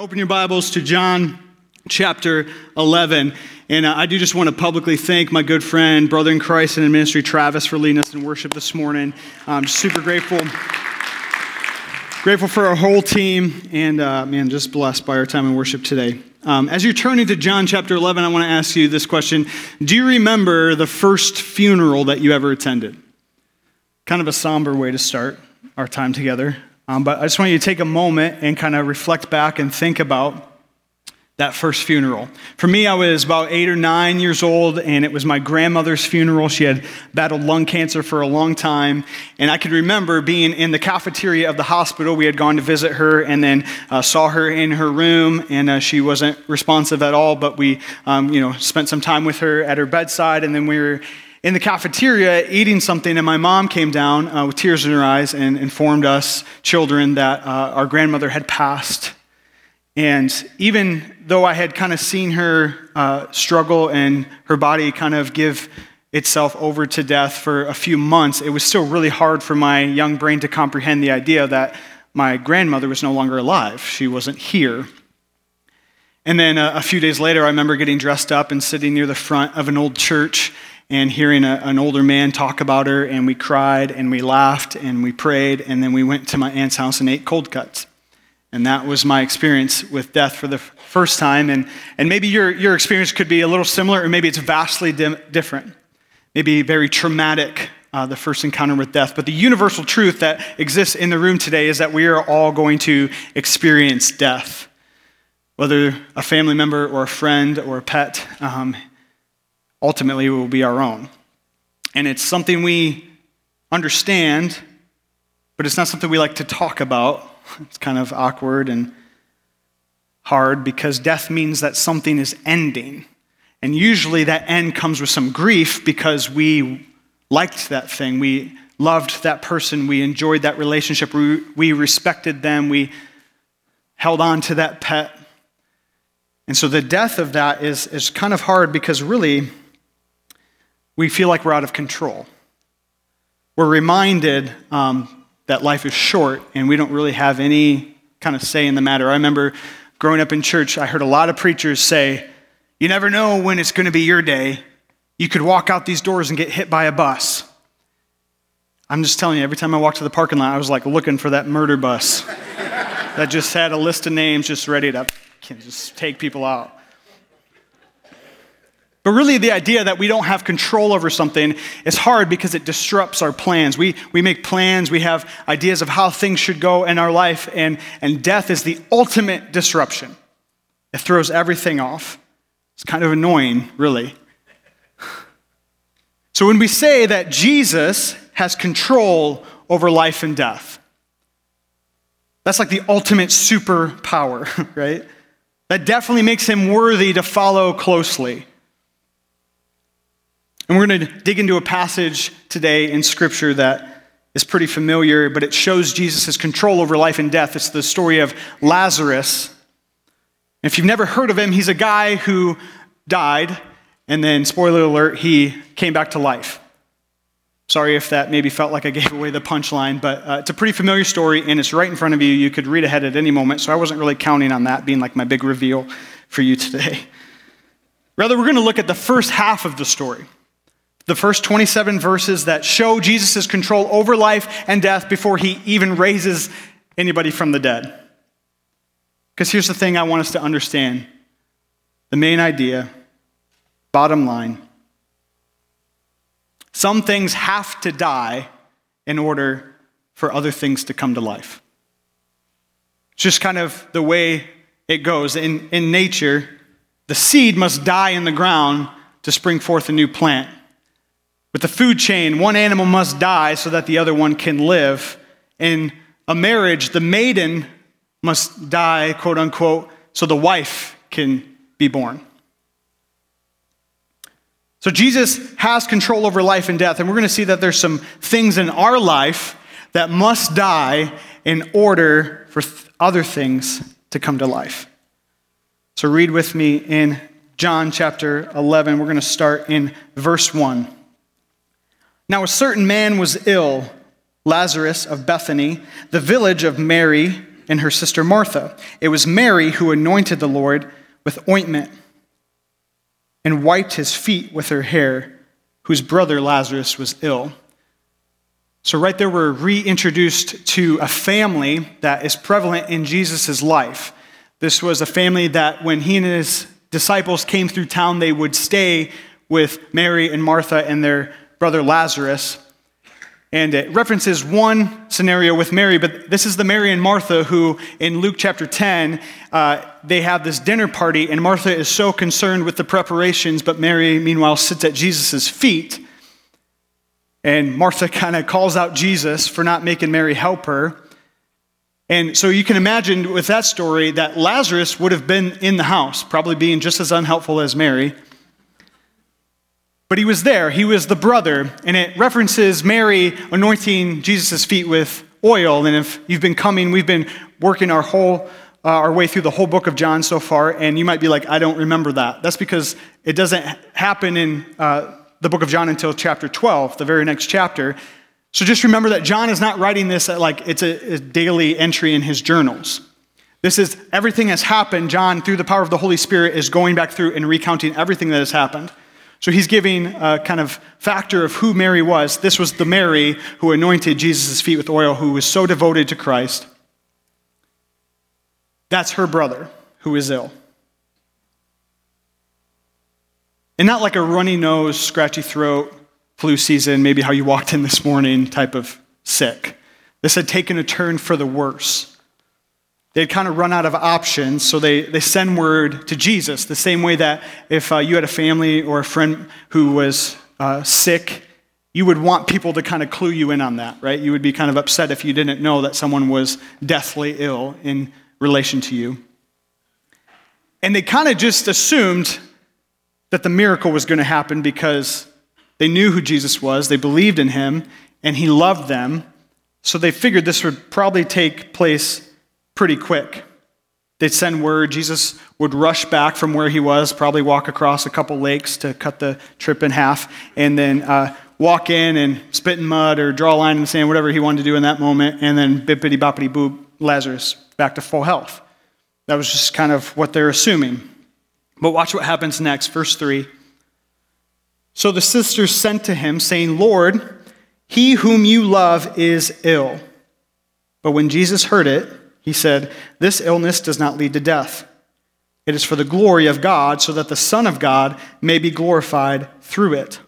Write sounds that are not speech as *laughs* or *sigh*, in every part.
open your Bibles to John chapter 11. And uh, I do just want to publicly thank my good friend, brother in Christ and in ministry, Travis, for leading us in worship this morning. I'm super grateful. Grateful for our whole team, and uh, man, just blessed by our time in worship today. Um, as you're turning to John chapter 11, I want to ask you this question Do you remember the first funeral that you ever attended? Kind of a somber way to start our time together. Um, but I just want you to take a moment and kind of reflect back and think about that first funeral. For me, I was about eight or nine years old, and it was my grandmother's funeral. She had battled lung cancer for a long time, and I could remember being in the cafeteria of the hospital. We had gone to visit her, and then uh, saw her in her room, and uh, she wasn't responsive at all. But we, um, you know, spent some time with her at her bedside, and then we were in the cafeteria eating something, and my mom came down uh, with tears in her eyes and informed us children that uh, our grandmother had passed. And even though I had kind of seen her uh, struggle and her body kind of give itself over to death for a few months, it was still really hard for my young brain to comprehend the idea that my grandmother was no longer alive. She wasn't here. And then uh, a few days later, I remember getting dressed up and sitting near the front of an old church and hearing a, an older man talk about her, and we cried and we laughed and we prayed, and then we went to my aunt's house and ate cold cuts. And that was my experience with death for the first time. And, and maybe your, your experience could be a little similar, or maybe it's vastly dim- different. Maybe very traumatic, uh, the first encounter with death. But the universal truth that exists in the room today is that we are all going to experience death. Whether a family member or a friend or a pet, um, ultimately will be our own. And it's something we understand, but it's not something we like to talk about. *laughs* It's kind of awkward and hard because death means that something is ending. And usually that end comes with some grief because we liked that thing. We loved that person. We enjoyed that relationship. We, we respected them. We held on to that pet. And so the death of that is, is kind of hard because really we feel like we're out of control. We're reminded um, that life is short and we don't really have any kind of say in the matter. I remember growing up in church, I heard a lot of preachers say, You never know when it's going to be your day. You could walk out these doors and get hit by a bus. I'm just telling you, every time I walked to the parking lot, I was like looking for that murder bus *laughs* that just had a list of names just ready to just take people out. But really, the idea that we don't have control over something is hard because it disrupts our plans. We, we make plans, we have ideas of how things should go in our life, and, and death is the ultimate disruption. It throws everything off. It's kind of annoying, really. *laughs* So, when we say that Jesus has control over life and death, that's like the ultimate superpower, *laughs* right? That definitely makes him worthy to follow closely. And we're going to dig into a passage today in Scripture that is pretty familiar, but it shows Jesus' control over life and death. It's the story of Lazarus. If you've never heard of him, he's a guy who died, and then, spoiler alert, he came back to life. Sorry if that maybe felt like I gave away the punchline, but uh, it's a pretty familiar story, and it's right in front of you. You could read ahead at any moment, so I wasn't really counting on that being like my big reveal for you today. *laughs* Rather, we're going to look at the first half of the story the first 27 verses that show Jesus' control over life and death before he even raises anybody from the dead. Because here's the thing I want us to understand the main idea, bottom line. Some things have to die in order for other things to come to life. It's just kind of the way it goes. In, in nature, the seed must die in the ground to spring forth a new plant. With the food chain, one animal must die so that the other one can live. In a marriage, the maiden must die, quote unquote, so the wife can be born. So Jesus has control over life and death, and we're going to see that there's some things in our life that must die in order for th- other things to come to life. So read with me in John chapter 11. We're going to start in verse 1. Now, a certain man was ill, Lazarus of Bethany, the village of Mary and her sister Martha. It was Mary who anointed the Lord with ointment and wiped his feet with her hair, whose brother Lazarus was ill. So, right there, we're reintroduced to a family that is prevalent in Jesus' life. This was a family that when he and his disciples came through town, they would stay with Mary and Martha and their brother Lazarus. And it references one scenario with Mary, but this is the Mary and Martha who, in Luke chapter 10, uh, they have this dinner party, and Martha is so concerned with the preparations, but Mary, meanwhile, sits at Jesus' feet. And Martha kind of calls out Jesus for not making Mary help her. And so you can imagine with that story that Lazarus would have been in the house, probably being just as unhelpful as Mary. But he was there, he was the brother, and it references Mary anointing Jesus' feet with oil. And if you've been coming, we've been working our whole uh, our way through the whole book of John so far, and you might be like, I don't remember that. That's because it doesn't happen in uh, the book of John until chapter 12, the very next chapter. So just remember that John is not writing this at like it's a, a daily entry in his journals. This is everything has happened. John, through the power of the Holy Spirit, is going back through and recounting everything that has happened. So he's giving a kind of factor of who Mary was. This was the Mary who anointed Jesus' feet with oil, who was so devoted to Christ. That's her brother who is ill. And not like a runny nose, scratchy throat, flu season, maybe how you walked in this morning type of sick. This had taken a turn for the worse. They'd kind of run out of options, so they, they send word to Jesus, the same way that if uh, you had a family or a friend who was uh, sick, you would want people to kind of clue you in on that, right? You would be kind of upset if you didn't know that someone was deathly ill in relation to you. And they kind of just assumed that the miracle was going to happen because they knew who Jesus was, they believed in him, and he loved them. So they figured this would probably take place pretty quick. They'd send word. Jesus would rush back from where he was, probably walk across a couple lakes to cut the trip in half, and then uh, walk in and spit in mud or draw a line in the sand, whatever he wanted to do in that moment, and then bippity boppity boop, Lazarus back to full health. That was just kind of what they're assuming. But watch what happens next, verse 3. So the sisters sent to him, saying, Lord, he whom you love is ill. But when Jesus heard it, he said, This illness does not lead to death. It is for the glory of God, so that the Son of God may be glorified through it.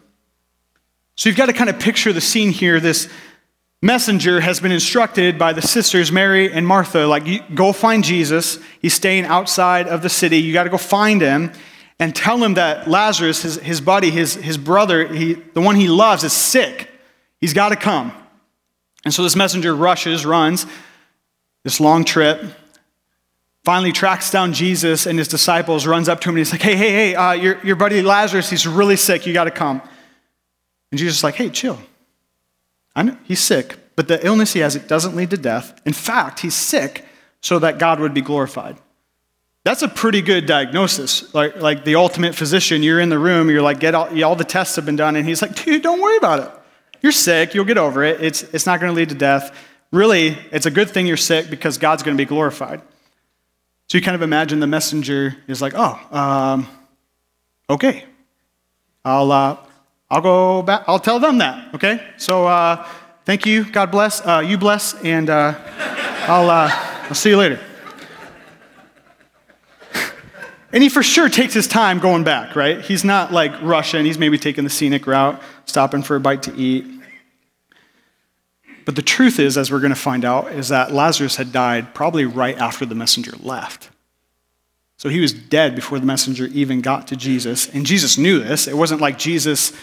So you've got to kind of picture the scene here. This messenger has been instructed by the sisters, Mary and Martha, like, go find Jesus. He's staying outside of the city. You got to go find him and tell him that Lazarus, his, his buddy, his, his brother, he, the one he loves, is sick. He's got to come. And so this messenger rushes, runs, this long trip, finally tracks down Jesus and his disciples, runs up to him, and he's like, hey, hey, hey, uh, your, your buddy Lazarus, he's really sick. You got to come. And Jesus is like, hey, chill. I know he's sick, but the illness he has, it doesn't lead to death. In fact, he's sick so that God would be glorified. That's a pretty good diagnosis. Like, like the ultimate physician, you're in the room, you're like, get all, all the tests have been done, and he's like, dude, don't worry about it. You're sick, you'll get over it. It's, it's not going to lead to death really, it's a good thing you're sick because God's going to be glorified. So you kind of imagine the messenger is like, oh, um, okay. I'll, uh, I'll go back. I'll tell them that, okay? So uh, thank you. God bless. Uh, you bless. And uh, I'll, uh, I'll see you later. And he for sure takes his time going back, right? He's not like rushing. He's maybe taking the scenic route, stopping for a bite to eat. But the truth is, as we're going to find out, is that Lazarus had died probably right after the messenger left. So he was dead before the messenger even got to Jesus. And Jesus knew this. It wasn't like Jesus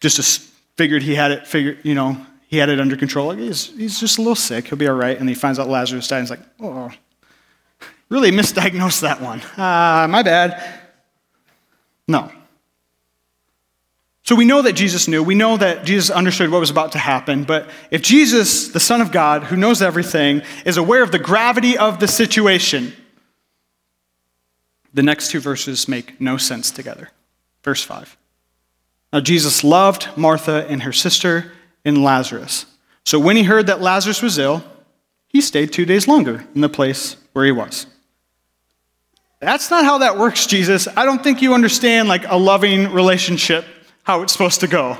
just figured he had it figured, you know, he had it under control. Like he's, he's just a little sick. He'll be all right. And he finds out Lazarus died. And he's like, oh, really misdiagnosed that one. Uh, my bad. No. So we know that Jesus knew. We know that Jesus understood what was about to happen. But if Jesus, the Son of God, who knows everything, is aware of the gravity of the situation, the next two verses make no sense together. Verse 5. Now, Jesus loved Martha and her sister and Lazarus. So when he heard that Lazarus was ill, he stayed two days longer in the place where he was. That's not how that works, Jesus. I don't think you understand like a loving relationship, how it's supposed to go.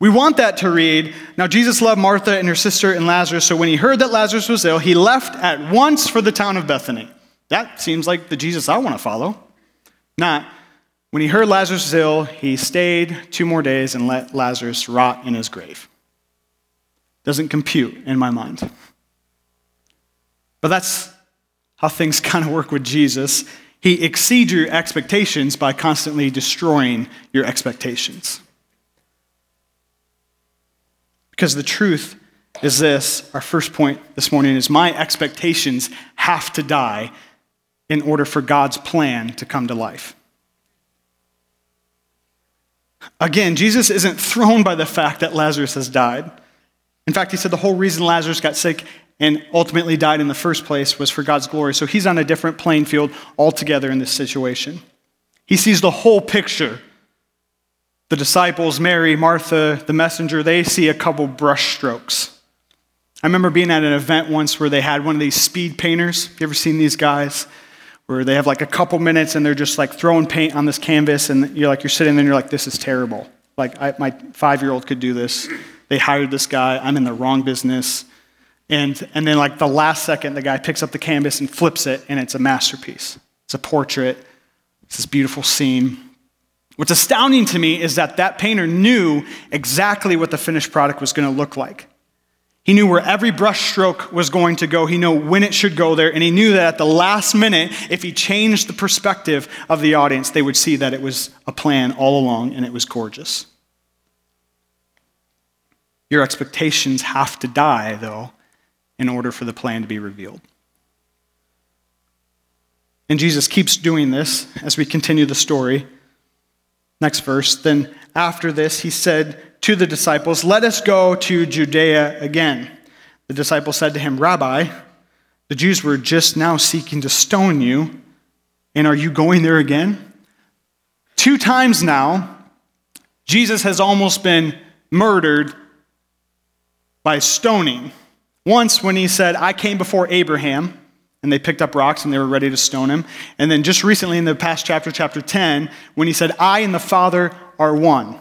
We want that to read. Now, Jesus loved Martha and her sister and Lazarus, so when he heard that Lazarus was ill, he left at once for the town of Bethany. That seems like the Jesus I want to follow. Not. When he heard Lazarus was ill, he stayed two more days and let Lazarus rot in his grave. Doesn't compute in my mind. But that's how things *laughs* kind of work with Jesus. He exceeds your expectations by constantly destroying your expectations. Because the truth is this our first point this morning is my expectations have to die in order for God's plan to come to life. Again, Jesus isn't thrown by the fact that Lazarus has died. In fact, he said the whole reason Lazarus got sick and ultimately died in the first place was for God's glory. So he's on a different playing field altogether in this situation. He sees the whole picture. The disciples, Mary, Martha, the messenger, they see a couple brushstrokes. I remember being at an event once where they had one of these speed painters. You ever seen these guys? Where they have like a couple minutes and they're just like throwing paint on this canvas, and you're like, you're sitting there and you're like, this is terrible. Like, I, my five year old could do this. They hired this guy. I'm in the wrong business. And, and then, like, the last second, the guy picks up the canvas and flips it, and it's a masterpiece. It's a portrait. It's this beautiful scene. What's astounding to me is that that painter knew exactly what the finished product was going to look like. He knew where every brushstroke was going to go. He knew when it should go there. And he knew that at the last minute, if he changed the perspective of the audience, they would see that it was a plan all along and it was gorgeous. Your expectations have to die, though, in order for the plan to be revealed. And Jesus keeps doing this as we continue the story. Next verse. Then after this, he said to the disciples, Let us go to Judea again. The disciples said to him, Rabbi, the Jews were just now seeking to stone you, and are you going there again? Two times now, Jesus has almost been murdered by stoning. Once when he said, I came before Abraham, and they picked up rocks and they were ready to stone him. And then just recently in the past chapter, chapter 10, when he said, I and the Father are one.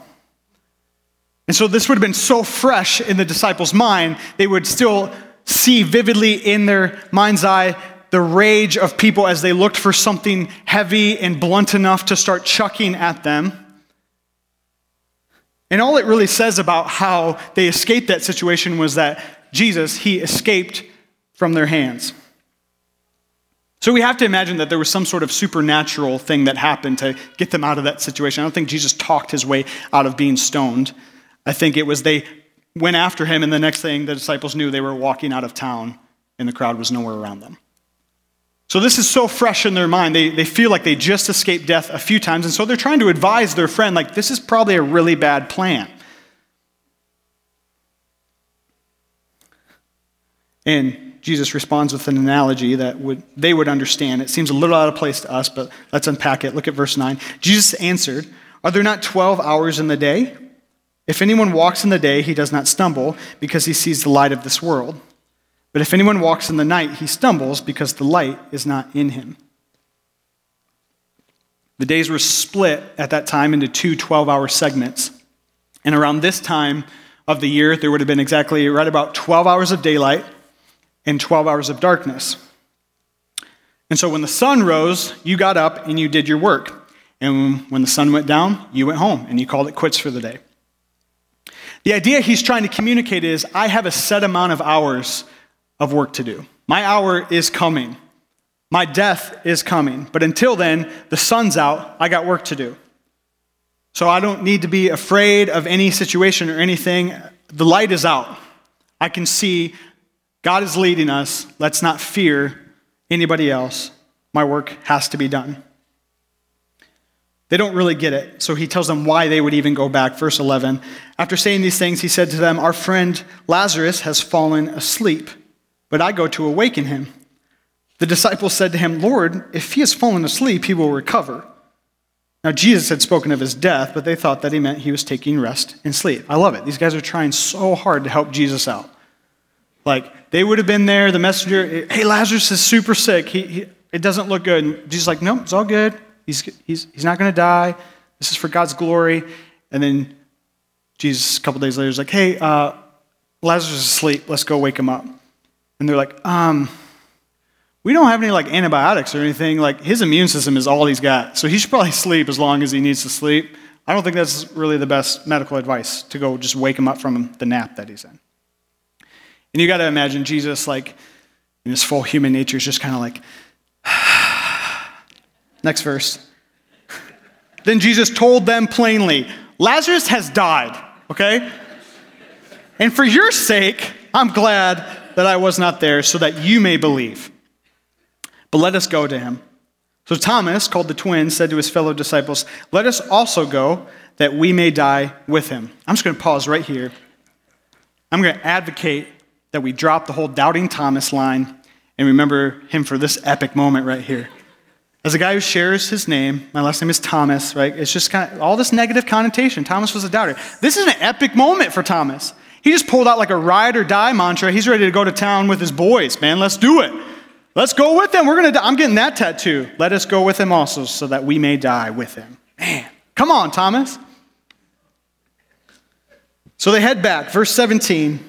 And so this would have been so fresh in the disciples' mind, they would still see vividly in their mind's eye the rage of people as they looked for something heavy and blunt enough to start chucking at them. And all it really says about how they escaped that situation was that Jesus, he escaped from their hands. So we have to imagine that there was some sort of supernatural thing that happened to get them out of that situation. I don't think Jesus talked his way out of being stoned. I think it was they went after him, and the next thing the disciples knew, they were walking out of town, and the crowd was nowhere around them. So this is so fresh in their mind. They, they feel like they just escaped death a few times, and so they're trying to advise their friend, like, this is probably a really bad plan. And Jesus responds with an analogy that would, they would understand. It seems a little out of place to us, but let's unpack it. Look at verse 9. Jesus answered, Are there not 12 hours in the day? If anyone walks in the day, he does not stumble because he sees the light of this world. But if anyone walks in the night, he stumbles because the light is not in him. The days were split at that time into two 12 hour segments. And around this time of the year, there would have been exactly right about 12 hours of daylight and 12 hours of darkness. And so when the sun rose, you got up and you did your work. And when the sun went down, you went home and you called it quits for the day. The idea he's trying to communicate is I have a set amount of hours of work to do. My hour is coming. My death is coming. But until then, the sun's out. I got work to do. So I don't need to be afraid of any situation or anything. The light is out. I can see God is leading us. Let's not fear anybody else. My work has to be done. They don't really get it. So he tells them why they would even go back. Verse 11. After saying these things, he said to them, Our friend Lazarus has fallen asleep but I go to awaken him. The disciples said to him, Lord, if he has fallen asleep, he will recover. Now, Jesus had spoken of his death, but they thought that he meant he was taking rest and sleep. I love it. These guys are trying so hard to help Jesus out. Like, they would have been there, the messenger, hey, Lazarus is super sick. He, he it doesn't look good. And Jesus like, nope, it's all good. He's, he's, he's not going to die. This is for God's glory. And then Jesus, a couple days later, is like, hey, uh, Lazarus is asleep. Let's go wake him up. And they're like, um, we don't have any like antibiotics or anything. Like his immune system is all he's got. So he should probably sleep as long as he needs to sleep. I don't think that's really the best medical advice to go just wake him up from the nap that he's in. And you got to imagine Jesus, like, in his full human nature, is just kind of like, *sighs* next verse. *laughs* then Jesus told them plainly, Lazarus has died, okay? And for your sake, I'm glad that I was not there so that you may believe. But let us go to him. So Thomas, called the twin, said to his fellow disciples, Let us also go that we may die with him. I'm just going to pause right here. I'm going to advocate that we drop the whole doubting Thomas line and remember him for this epic moment right here. As a guy who shares his name, my last name is Thomas, right? It's just kind of all this negative connotation. Thomas was a doubter. This is an epic moment for Thomas. He just pulled out like a ride or die mantra. He's ready to go to town with his boys, man. Let's do it. Let's go with them. We're gonna. Die. I'm getting that tattoo. Let us go with him also, so that we may die with him. Man, come on, Thomas. So they head back. Verse 17.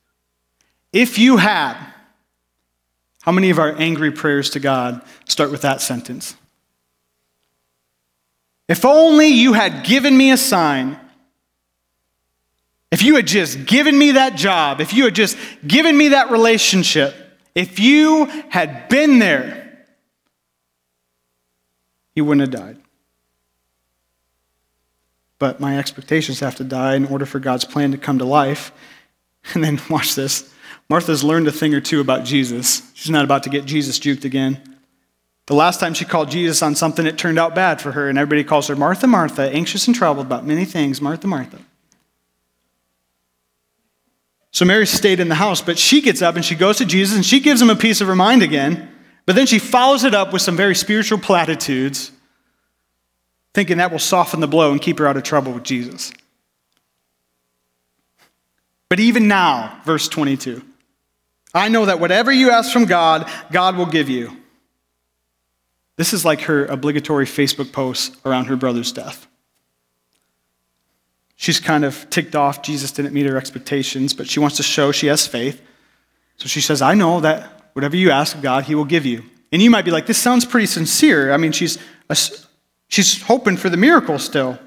If you had, how many of our angry prayers to God start with that sentence? If only you had given me a sign. If you had just given me that job, if you had just given me that relationship, if you had been there, he wouldn't have died. But my expectations have to die in order for God's plan to come to life. *laughs* And then, watch this. Martha's learned a thing or two about Jesus. She's not about to get Jesus juked again. The last time she called Jesus on something, it turned out bad for her, and everybody calls her Martha, Martha, anxious and troubled about many things, Martha, Martha. So Mary stayed in the house, but she gets up and she goes to Jesus and she gives him a piece of her mind again, but then she follows it up with some very spiritual platitudes, thinking that will soften the blow and keep her out of trouble with Jesus. But even now, verse 22. I know that whatever you ask from God, God will give you. This is like her obligatory Facebook post around her brother's death. She's kind of ticked off. Jesus didn't meet her expectations, but she wants to show she has faith. So she says, I know that whatever you ask of God, He will give you. And you might be like, this sounds pretty sincere. I mean, she's, she's hoping for the miracle still.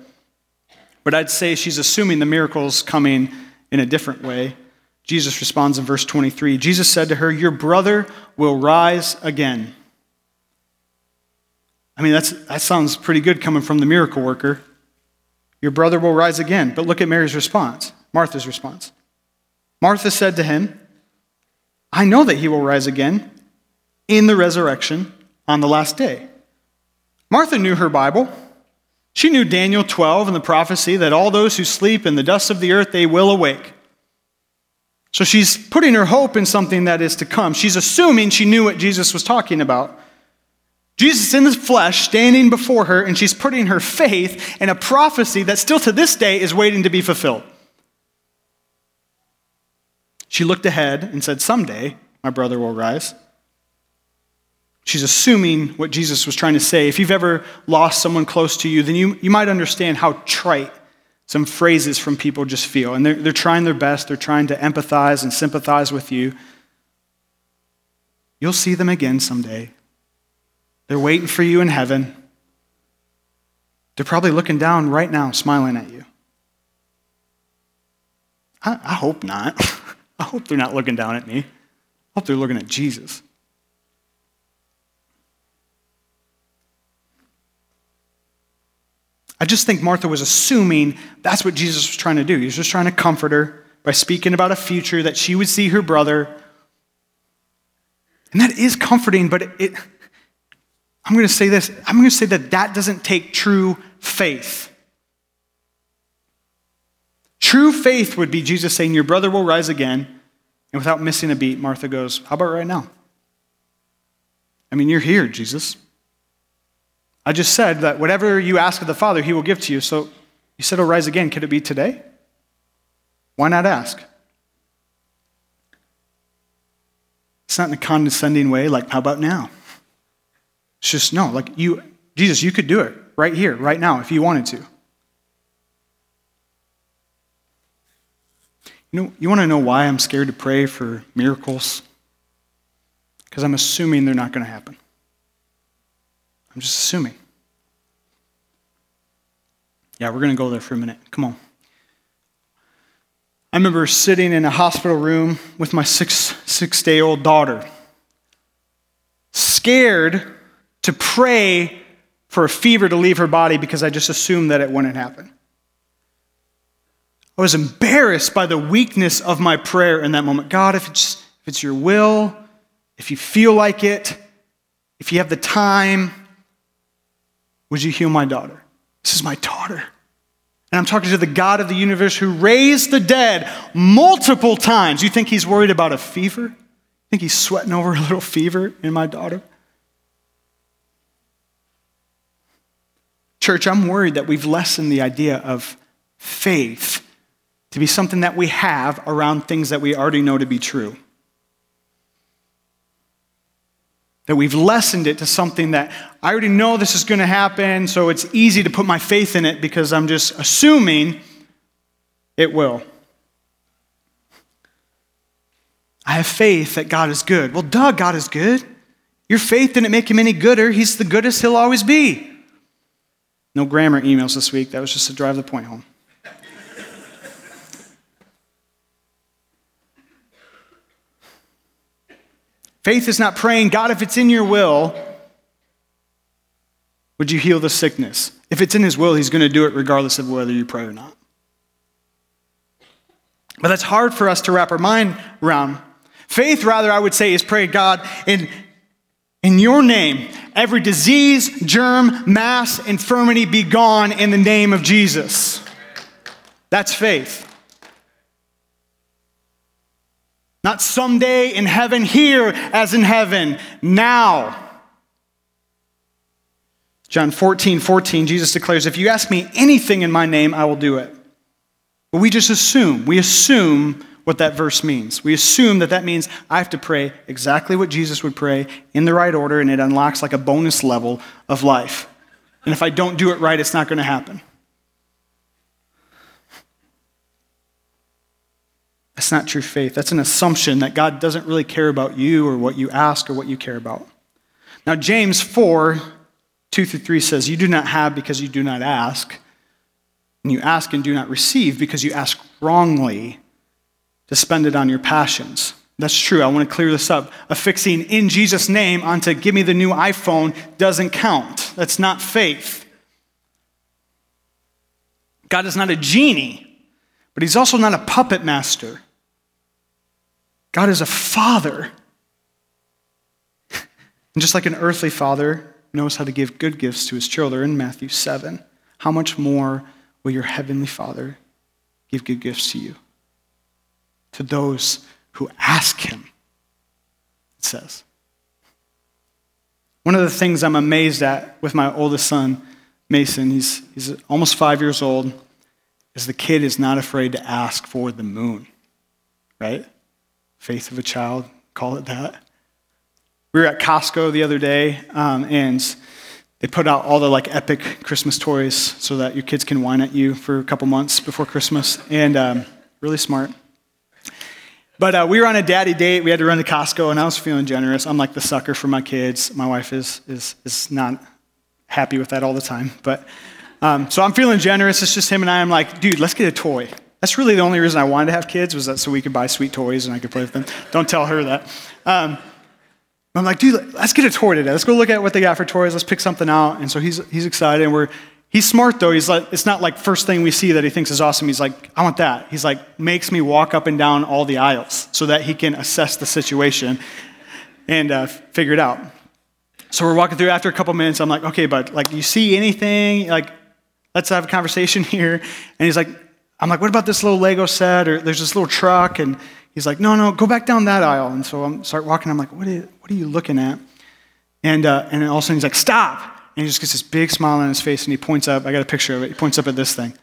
But I'd say she's assuming the miracle's coming in a different way. Jesus responds in verse 23 Jesus said to her, Your brother will rise again. I mean, that's, that sounds pretty good coming from the miracle worker. Your brother will rise again. But look at Mary's response, Martha's response. Martha said to him, I know that he will rise again in the resurrection on the last day. Martha knew her Bible. She knew Daniel 12 and the prophecy that all those who sleep in the dust of the earth, they will awake. So she's putting her hope in something that is to come. She's assuming she knew what Jesus was talking about. Jesus in the flesh standing before her, and she's putting her faith in a prophecy that still to this day is waiting to be fulfilled. She looked ahead and said, Someday my brother will rise. She's assuming what Jesus was trying to say. If you've ever lost someone close to you, then you, you might understand how trite some phrases from people just feel. And they're, they're trying their best, they're trying to empathize and sympathize with you. You'll see them again someday. They're waiting for you in heaven. They're probably looking down right now, smiling at you. I, I hope not. *laughs* I hope they're not looking down at me. I hope they're looking at Jesus. I just think Martha was assuming that's what Jesus was trying to do. He was just trying to comfort her by speaking about a future that she would see her brother. And that is comforting, but it, it I'm going to say this I'm going to say that that doesn't take true faith. True faith would be Jesus saying, Your brother will rise again. And without missing a beat, Martha goes, How about right now? I mean, you're here, Jesus. I just said that whatever you ask of the Father, he will give to you. So you said he'll rise again. Could it be today? Why not ask? It's not in a condescending way, like, how about now? It's just, no, like, you, Jesus, you could do it right here, right now, if you wanted to. You know, you want to know why I'm scared to pray for miracles? Because I'm assuming they're not going to happen. I'm just assuming. Yeah, we're going to go there for a minute. Come on. I remember sitting in a hospital room with my six, six day old daughter, scared to pray for a fever to leave her body because I just assumed that it wouldn't happen. I was embarrassed by the weakness of my prayer in that moment. God, if it's, if it's your will, if you feel like it, if you have the time, would you heal my daughter? This is my daughter. And I'm talking to the God of the universe who raised the dead multiple times. You think he's worried about a fever? You think he's sweating over a little fever in my daughter? Church, I'm worried that we've lessened the idea of faith to be something that we have around things that we already know to be true. That we've lessened it to something that I already know this is going to happen, so it's easy to put my faith in it because I'm just assuming it will. I have faith that God is good. Well, duh, God is good. Your faith didn't make him any gooder. He's the goodest he'll always be. No grammar emails this week. That was just to drive the point home. Faith is not praying, God, if it's in your will, would you heal the sickness? If it's in his will, he's going to do it regardless of whether you pray or not. But that's hard for us to wrap our mind around. Faith, rather, I would say, is pray, God, in, in your name, every disease, germ, mass, infirmity be gone in the name of Jesus. That's faith. Not someday in heaven, here as in heaven, now. John 14, 14, Jesus declares, If you ask me anything in my name, I will do it. But we just assume, we assume what that verse means. We assume that that means I have to pray exactly what Jesus would pray in the right order, and it unlocks like a bonus level of life. And if I don't do it right, it's not going to happen. That's not true faith. That's an assumption that God doesn't really care about you or what you ask or what you care about. Now, James 4 2 through 3 says, You do not have because you do not ask, and you ask and do not receive because you ask wrongly to spend it on your passions. That's true. I want to clear this up. Affixing in Jesus' name onto give me the new iPhone doesn't count. That's not faith. God is not a genie, but He's also not a puppet master. God is a father. and just like an earthly father knows how to give good gifts to his children, Matthew 7, how much more will your heavenly Father give good gifts to you? To those who ask him, it says. One of the things I'm amazed at with my oldest son, Mason, he's, he's almost five years old, is the kid is not afraid to ask for the moon, right? Faith of a child, call it that. We were at Costco the other day, um, and they put out all the like epic Christmas toys so that your kids can whine at you for a couple months before Christmas, and um, really smart. But uh, we were on a daddy date. We had to run to Costco, and I was feeling generous. I'm like the sucker for my kids. My wife is is is not happy with that all the time, but um, so I'm feeling generous. It's just him and I. I'm like, dude, let's get a toy. That's really the only reason I wanted to have kids was that so we could buy sweet toys and I could play with them. Don't tell her that. Um, I'm like, dude, let's get a toy today. Let's go look at what they got for toys. Let's pick something out. And so he's, he's excited. And we're, He's smart though. He's like, it's not like first thing we see that he thinks is awesome. He's like, I want that. He's like, makes me walk up and down all the aisles so that he can assess the situation and uh, figure it out. So we're walking through after a couple minutes. I'm like, okay, but like, do you see anything? Like, let's have a conversation *laughs* here. And he's like, I'm like, what about this little Lego set? Or there's this little truck. And he's like, no, no, go back down that aisle. And so I start walking. I'm like, what are you, what are you looking at? And, uh, and all of a sudden he's like, stop. And he just gets this big smile on his face and he points up. I got a picture of it. He points up at this thing. *laughs*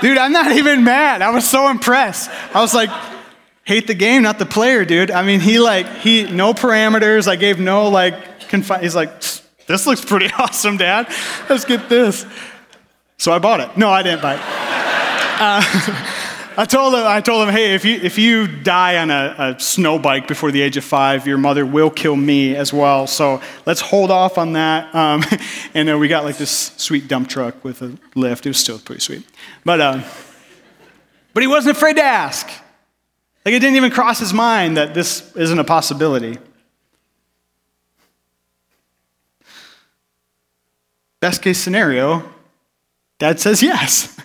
dude, I'm not even mad. I was so impressed. I was like, hate the game, not the player, dude. I mean, he like, he, no parameters. I gave no like, confi- he's like, this looks pretty *laughs* awesome, dad. Let's get this. So I bought it. No, I didn't buy it. Uh, *laughs* I told him, I told him, hey, if you, if you die on a, a snow bike before the age of five, your mother will kill me as well. So let's hold off on that. Um, *laughs* and we got like this sweet dump truck with a lift. It was still pretty sweet. But, uh, but he wasn't afraid to ask. Like it didn't even cross his mind that this isn't a possibility. Best case scenario, dad says yes.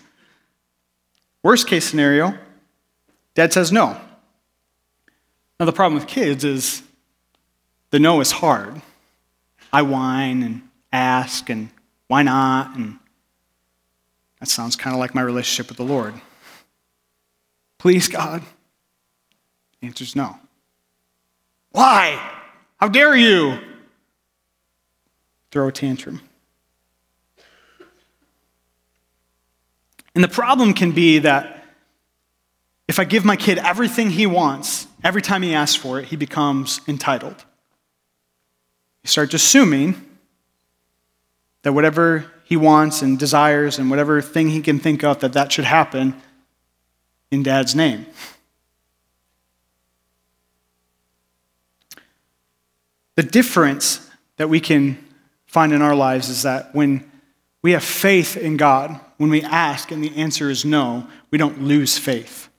Worst case scenario, dad says no. Now, the problem with kids is the no is hard. I whine and ask and why not? And that sounds kind of like my relationship with the Lord. Please, God. The answer is no. Why? How dare you? Throw a tantrum. And the problem can be that if I give my kid everything he wants, every time he asks for it, he becomes entitled. He starts assuming that whatever he wants and desires and whatever thing he can think of that that should happen in dad's name. The difference that we can find in our lives is that when we have faith in God, when we ask and the answer is no, we don't lose faith.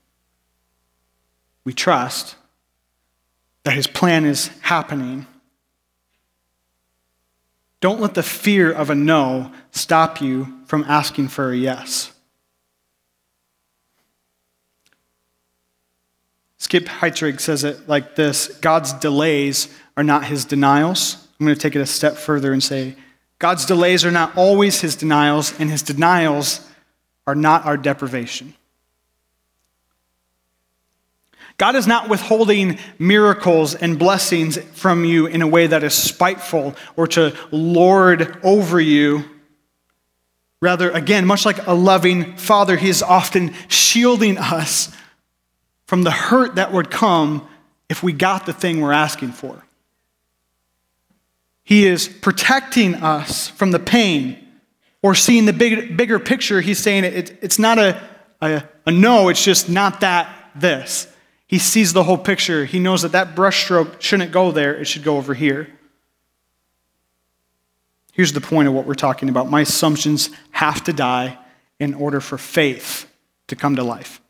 We trust that His plan is happening. Don't let the fear of a no stop you from asking for a yes. Skip Heitzig says it like this God's delays are not his denials. I'm going to take it a step further and say God's delays are not always his denials, and his denials are not our deprivation. God is not withholding miracles and blessings from you in a way that is spiteful or to lord over you. Rather, again, much like a loving father, he is often shielding us from the hurt that would come if we got the thing we're asking for. He is protecting us from the pain or seeing the big, bigger picture. He's saying it, it's not a, a, a no, it's just not that, this. He sees the whole picture. He knows that that brushstroke shouldn't go there, it should go over here. Here's the point of what we're talking about my assumptions have to die in order for faith to come to life.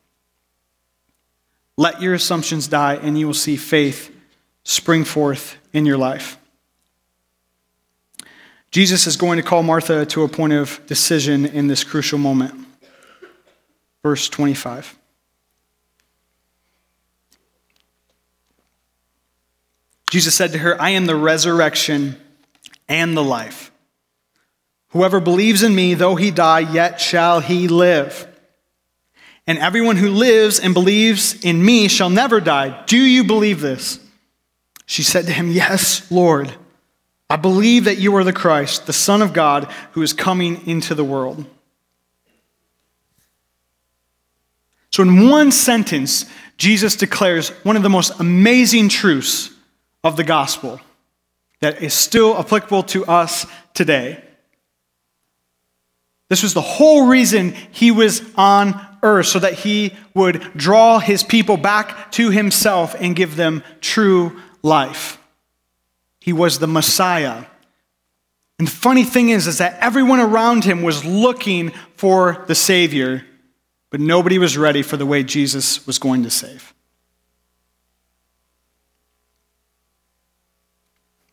Let your assumptions die, and you will see faith spring forth in your life. Jesus is going to call Martha to a point of decision in this crucial moment. Verse 25. Jesus said to her, I am the resurrection and the life. Whoever believes in me, though he die, yet shall he live. And everyone who lives and believes in me shall never die. Do you believe this? She said to him, Yes, Lord. I believe that you are the Christ, the Son of God, who is coming into the world. So, in one sentence, Jesus declares one of the most amazing truths of the gospel that is still applicable to us today. This was the whole reason he was on earth, so that he would draw his people back to himself and give them true life. He was the Messiah. And the funny thing is, is that everyone around him was looking for the Savior, but nobody was ready for the way Jesus was going to save.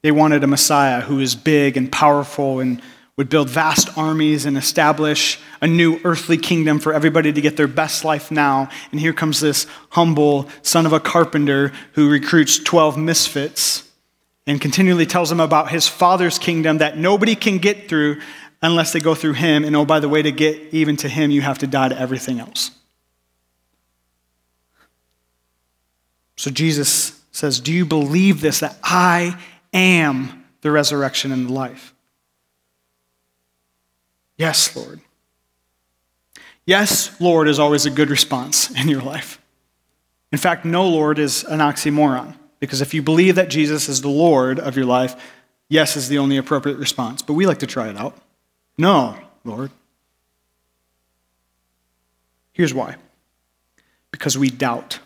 They wanted a Messiah who was big and powerful and would build vast armies and establish a new earthly kingdom for everybody to get their best life now. And here comes this humble son of a carpenter who recruits 12 misfits and continually tells them about his father's kingdom that nobody can get through unless they go through him. And oh, by the way, to get even to him, you have to die to everything else. So Jesus says, Do you believe this, that I am the resurrection and the life? Yes, Lord. Yes, Lord is always a good response *laughs* in your life. In fact, no, Lord is an oxymoron. Because if you believe that Jesus is the Lord of your life, yes is the only appropriate response. But we like to try it out. No, Lord. Here's why because we doubt.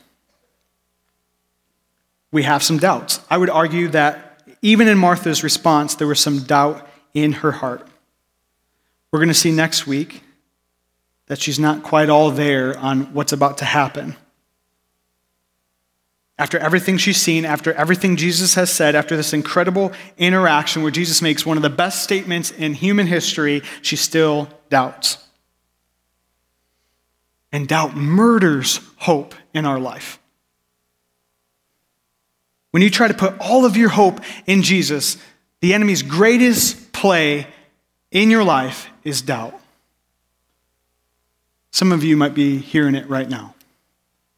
We have some doubts. I would argue that even in Martha's response, there was some doubt in her heart. We're going to see next week that she's not quite all there on what's about to happen. After everything she's seen, after everything Jesus has said, after this incredible interaction where Jesus makes one of the best statements in human history, she still doubts. And doubt murders hope in our life. When you try to put all of your hope in Jesus, the enemy's greatest play in your life is doubt. Some of you might be hearing it right now.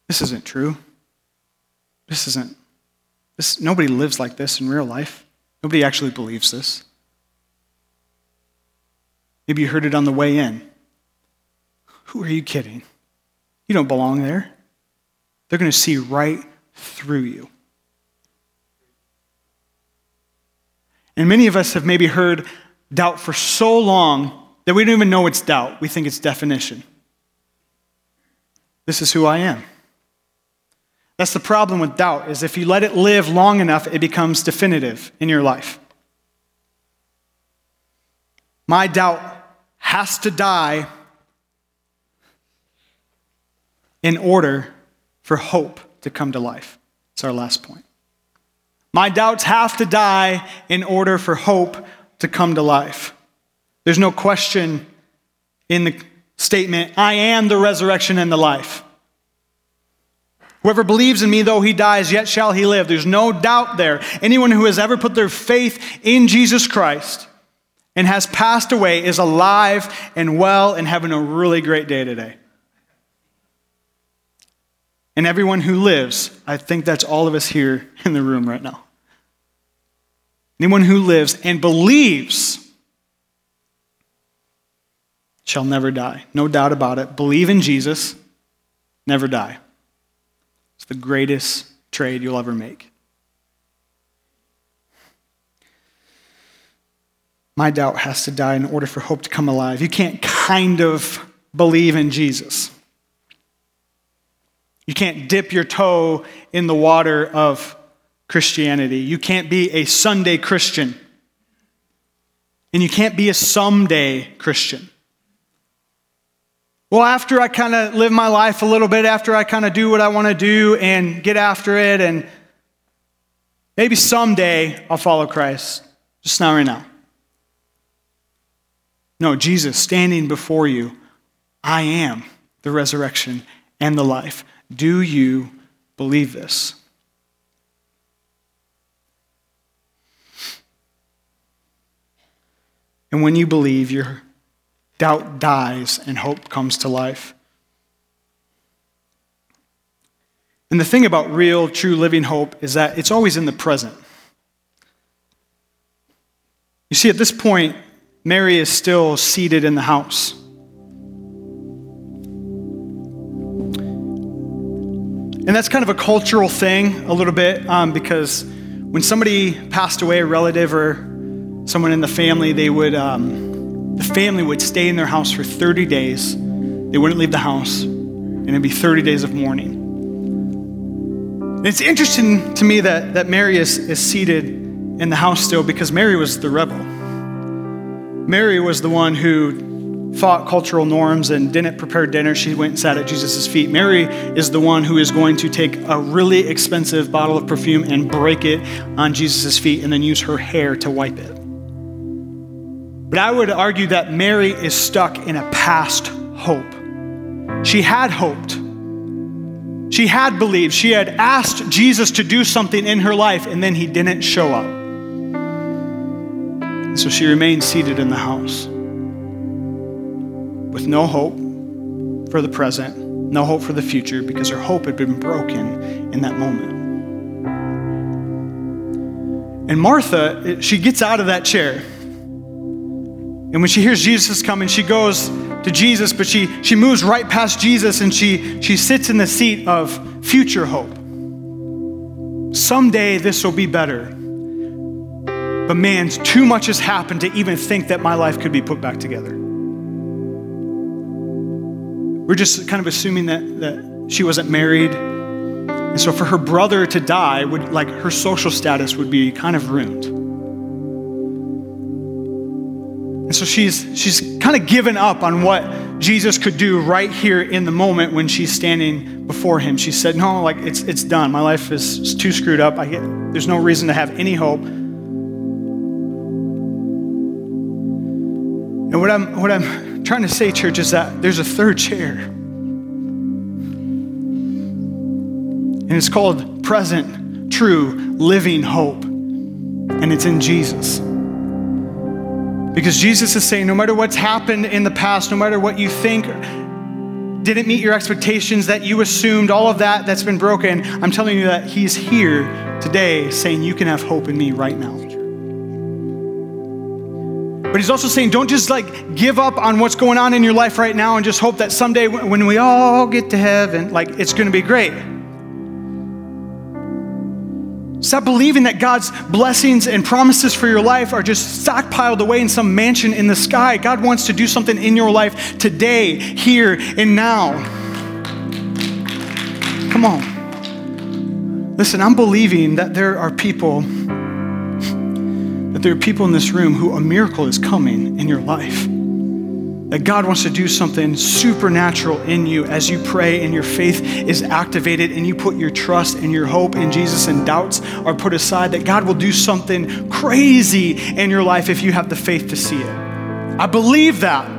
This isn't true. This isn't, this, nobody lives like this in real life. Nobody actually believes this. Maybe you heard it on the way in. Who are you kidding? You don't belong there. They're going to see right through you. And many of us have maybe heard doubt for so long that we don't even know it's doubt. We think it's definition. This is who I am. That's the problem with doubt is if you let it live long enough, it becomes definitive in your life. My doubt has to die in order for hope to come to life. It's our last point. My doubts have to die in order for hope to come to life. There's no question in the statement, I am the resurrection and the life. Whoever believes in me, though he dies, yet shall he live. There's no doubt there. Anyone who has ever put their faith in Jesus Christ and has passed away is alive and well and having a really great day today. And everyone who lives, I think that's all of us here in the room right now. Anyone who lives and believes shall never die. No doubt about it. Believe in Jesus, never die the greatest trade you'll ever make. My doubt has to die in order for hope to come alive. You can't kind of believe in Jesus. You can't dip your toe in the water of Christianity. You can't be a Sunday Christian. And you can't be a someday Christian. Well, after I kind of live my life a little bit, after I kind of do what I want to do and get after it, and maybe someday I'll follow Christ. Just not right now. No, Jesus standing before you, I am the resurrection and the life. Do you believe this? And when you believe, you're doubt dies and hope comes to life. And the thing about real, true living hope is that it's always in the present. You see, at this point, Mary is still seated in the house. And that's kind of a cultural thing, a little bit, um, because when somebody passed away, a relative or someone in the family, they would. Um, the family would stay in their house for 30 days. They wouldn't leave the house, and it'd be 30 days of mourning. It's interesting to me that, that Mary is, is seated in the house still because Mary was the rebel. Mary was the one who fought cultural norms and didn't prepare dinner. She went and sat at Jesus' feet. Mary is the one who is going to take a really expensive bottle of perfume and break it on Jesus' feet and then use her hair to wipe it. But I would argue that Mary is stuck in a past hope. She had hoped. She had believed. She had asked Jesus to do something in her life, and then he didn't show up. And so she remained seated in the house with no hope for the present, no hope for the future, because her hope had been broken in that moment. And Martha, she gets out of that chair. And when she hears Jesus is coming, she goes to Jesus, but she, she moves right past Jesus and she, she sits in the seat of future hope. Someday this will be better. But man, too much has happened to even think that my life could be put back together. We're just kind of assuming that, that she wasn't married. And so for her brother to die would like her social status would be kind of ruined. And so she's she's kind of given up on what Jesus could do right here in the moment when she's standing before him. She said, "No, like it's it's done. My life is too screwed up. I get, there's no reason to have any hope." And what I'm what I'm trying to say, church, is that there's a third chair. And it's called present, true, living hope. And it's in Jesus. Because Jesus is saying, no matter what's happened in the past, no matter what you think didn't meet your expectations, that you assumed, all of that that's been broken, I'm telling you that He's here today saying, You can have hope in me right now. But he's also saying, don't just like give up on what's going on in your life right now and just hope that someday when we all get to heaven, like it's going to be great. Stop believing that God's blessings and promises for your life are just stockpiled away in some mansion in the sky. God wants to do something in your life today, here, and now. Come on. Listen, I'm believing that there are people that there are people in this room who a miracle is coming in your life. That God wants to do something supernatural in you as you pray and your faith is activated and you put your trust and your hope in Jesus and doubts are put aside. That God will do something crazy in your life if you have the faith to see it. I believe that.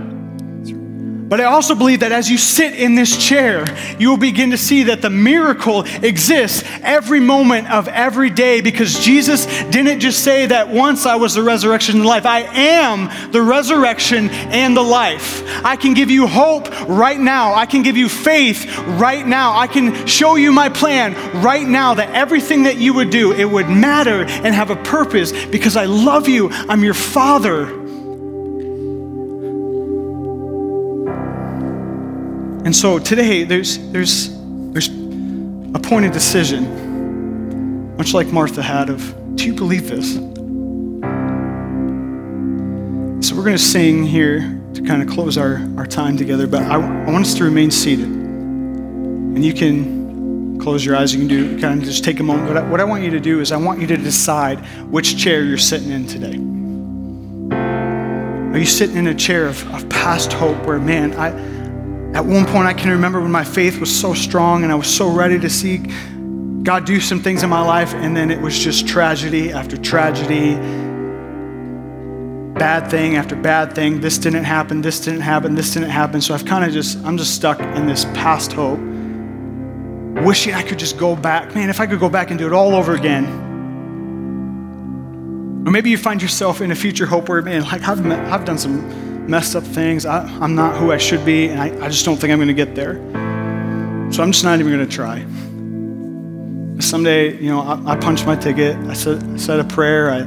But I also believe that as you sit in this chair, you will begin to see that the miracle exists every moment of every day because Jesus didn't just say that once I was the resurrection and the life. I am the resurrection and the life. I can give you hope right now. I can give you faith right now. I can show you my plan right now that everything that you would do, it would matter and have a purpose because I love you. I'm your father. And so today, there's, there's, there's a point of decision, much like Martha had, of do you believe this? So we're going to sing here to kind of close our, our time together, but I, I want us to remain seated. And you can close your eyes, you can do kind of just take a moment. But what I want you to do is I want you to decide which chair you're sitting in today. Are you sitting in a chair of, of past hope where, man, I, at one point, I can remember when my faith was so strong and I was so ready to see God do some things in my life, and then it was just tragedy after tragedy, bad thing after bad thing. This didn't happen, this didn't happen, this didn't happen. So I've kind of just, I'm just stuck in this past hope, wishing I could just go back. Man, if I could go back and do it all over again. Or maybe you find yourself in a future hope where, man, like I've, I've done some messed up things. I, am not who I should be, and I, I just don't think I'm going to get there. So I'm just not even going to try. Someday, you know, I, I punch my ticket. I said, I said a prayer. I,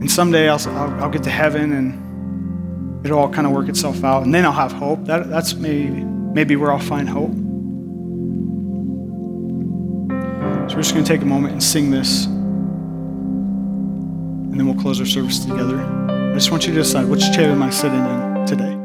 and someday I'll, I'll, I'll, get to heaven, and it'll all kind of work itself out, and then I'll have hope. That, that's maybe maybe where I'll find hope. So we're just going to take a moment and sing this, and then we'll close our service together. I just want you to decide which chair am I sitting in today.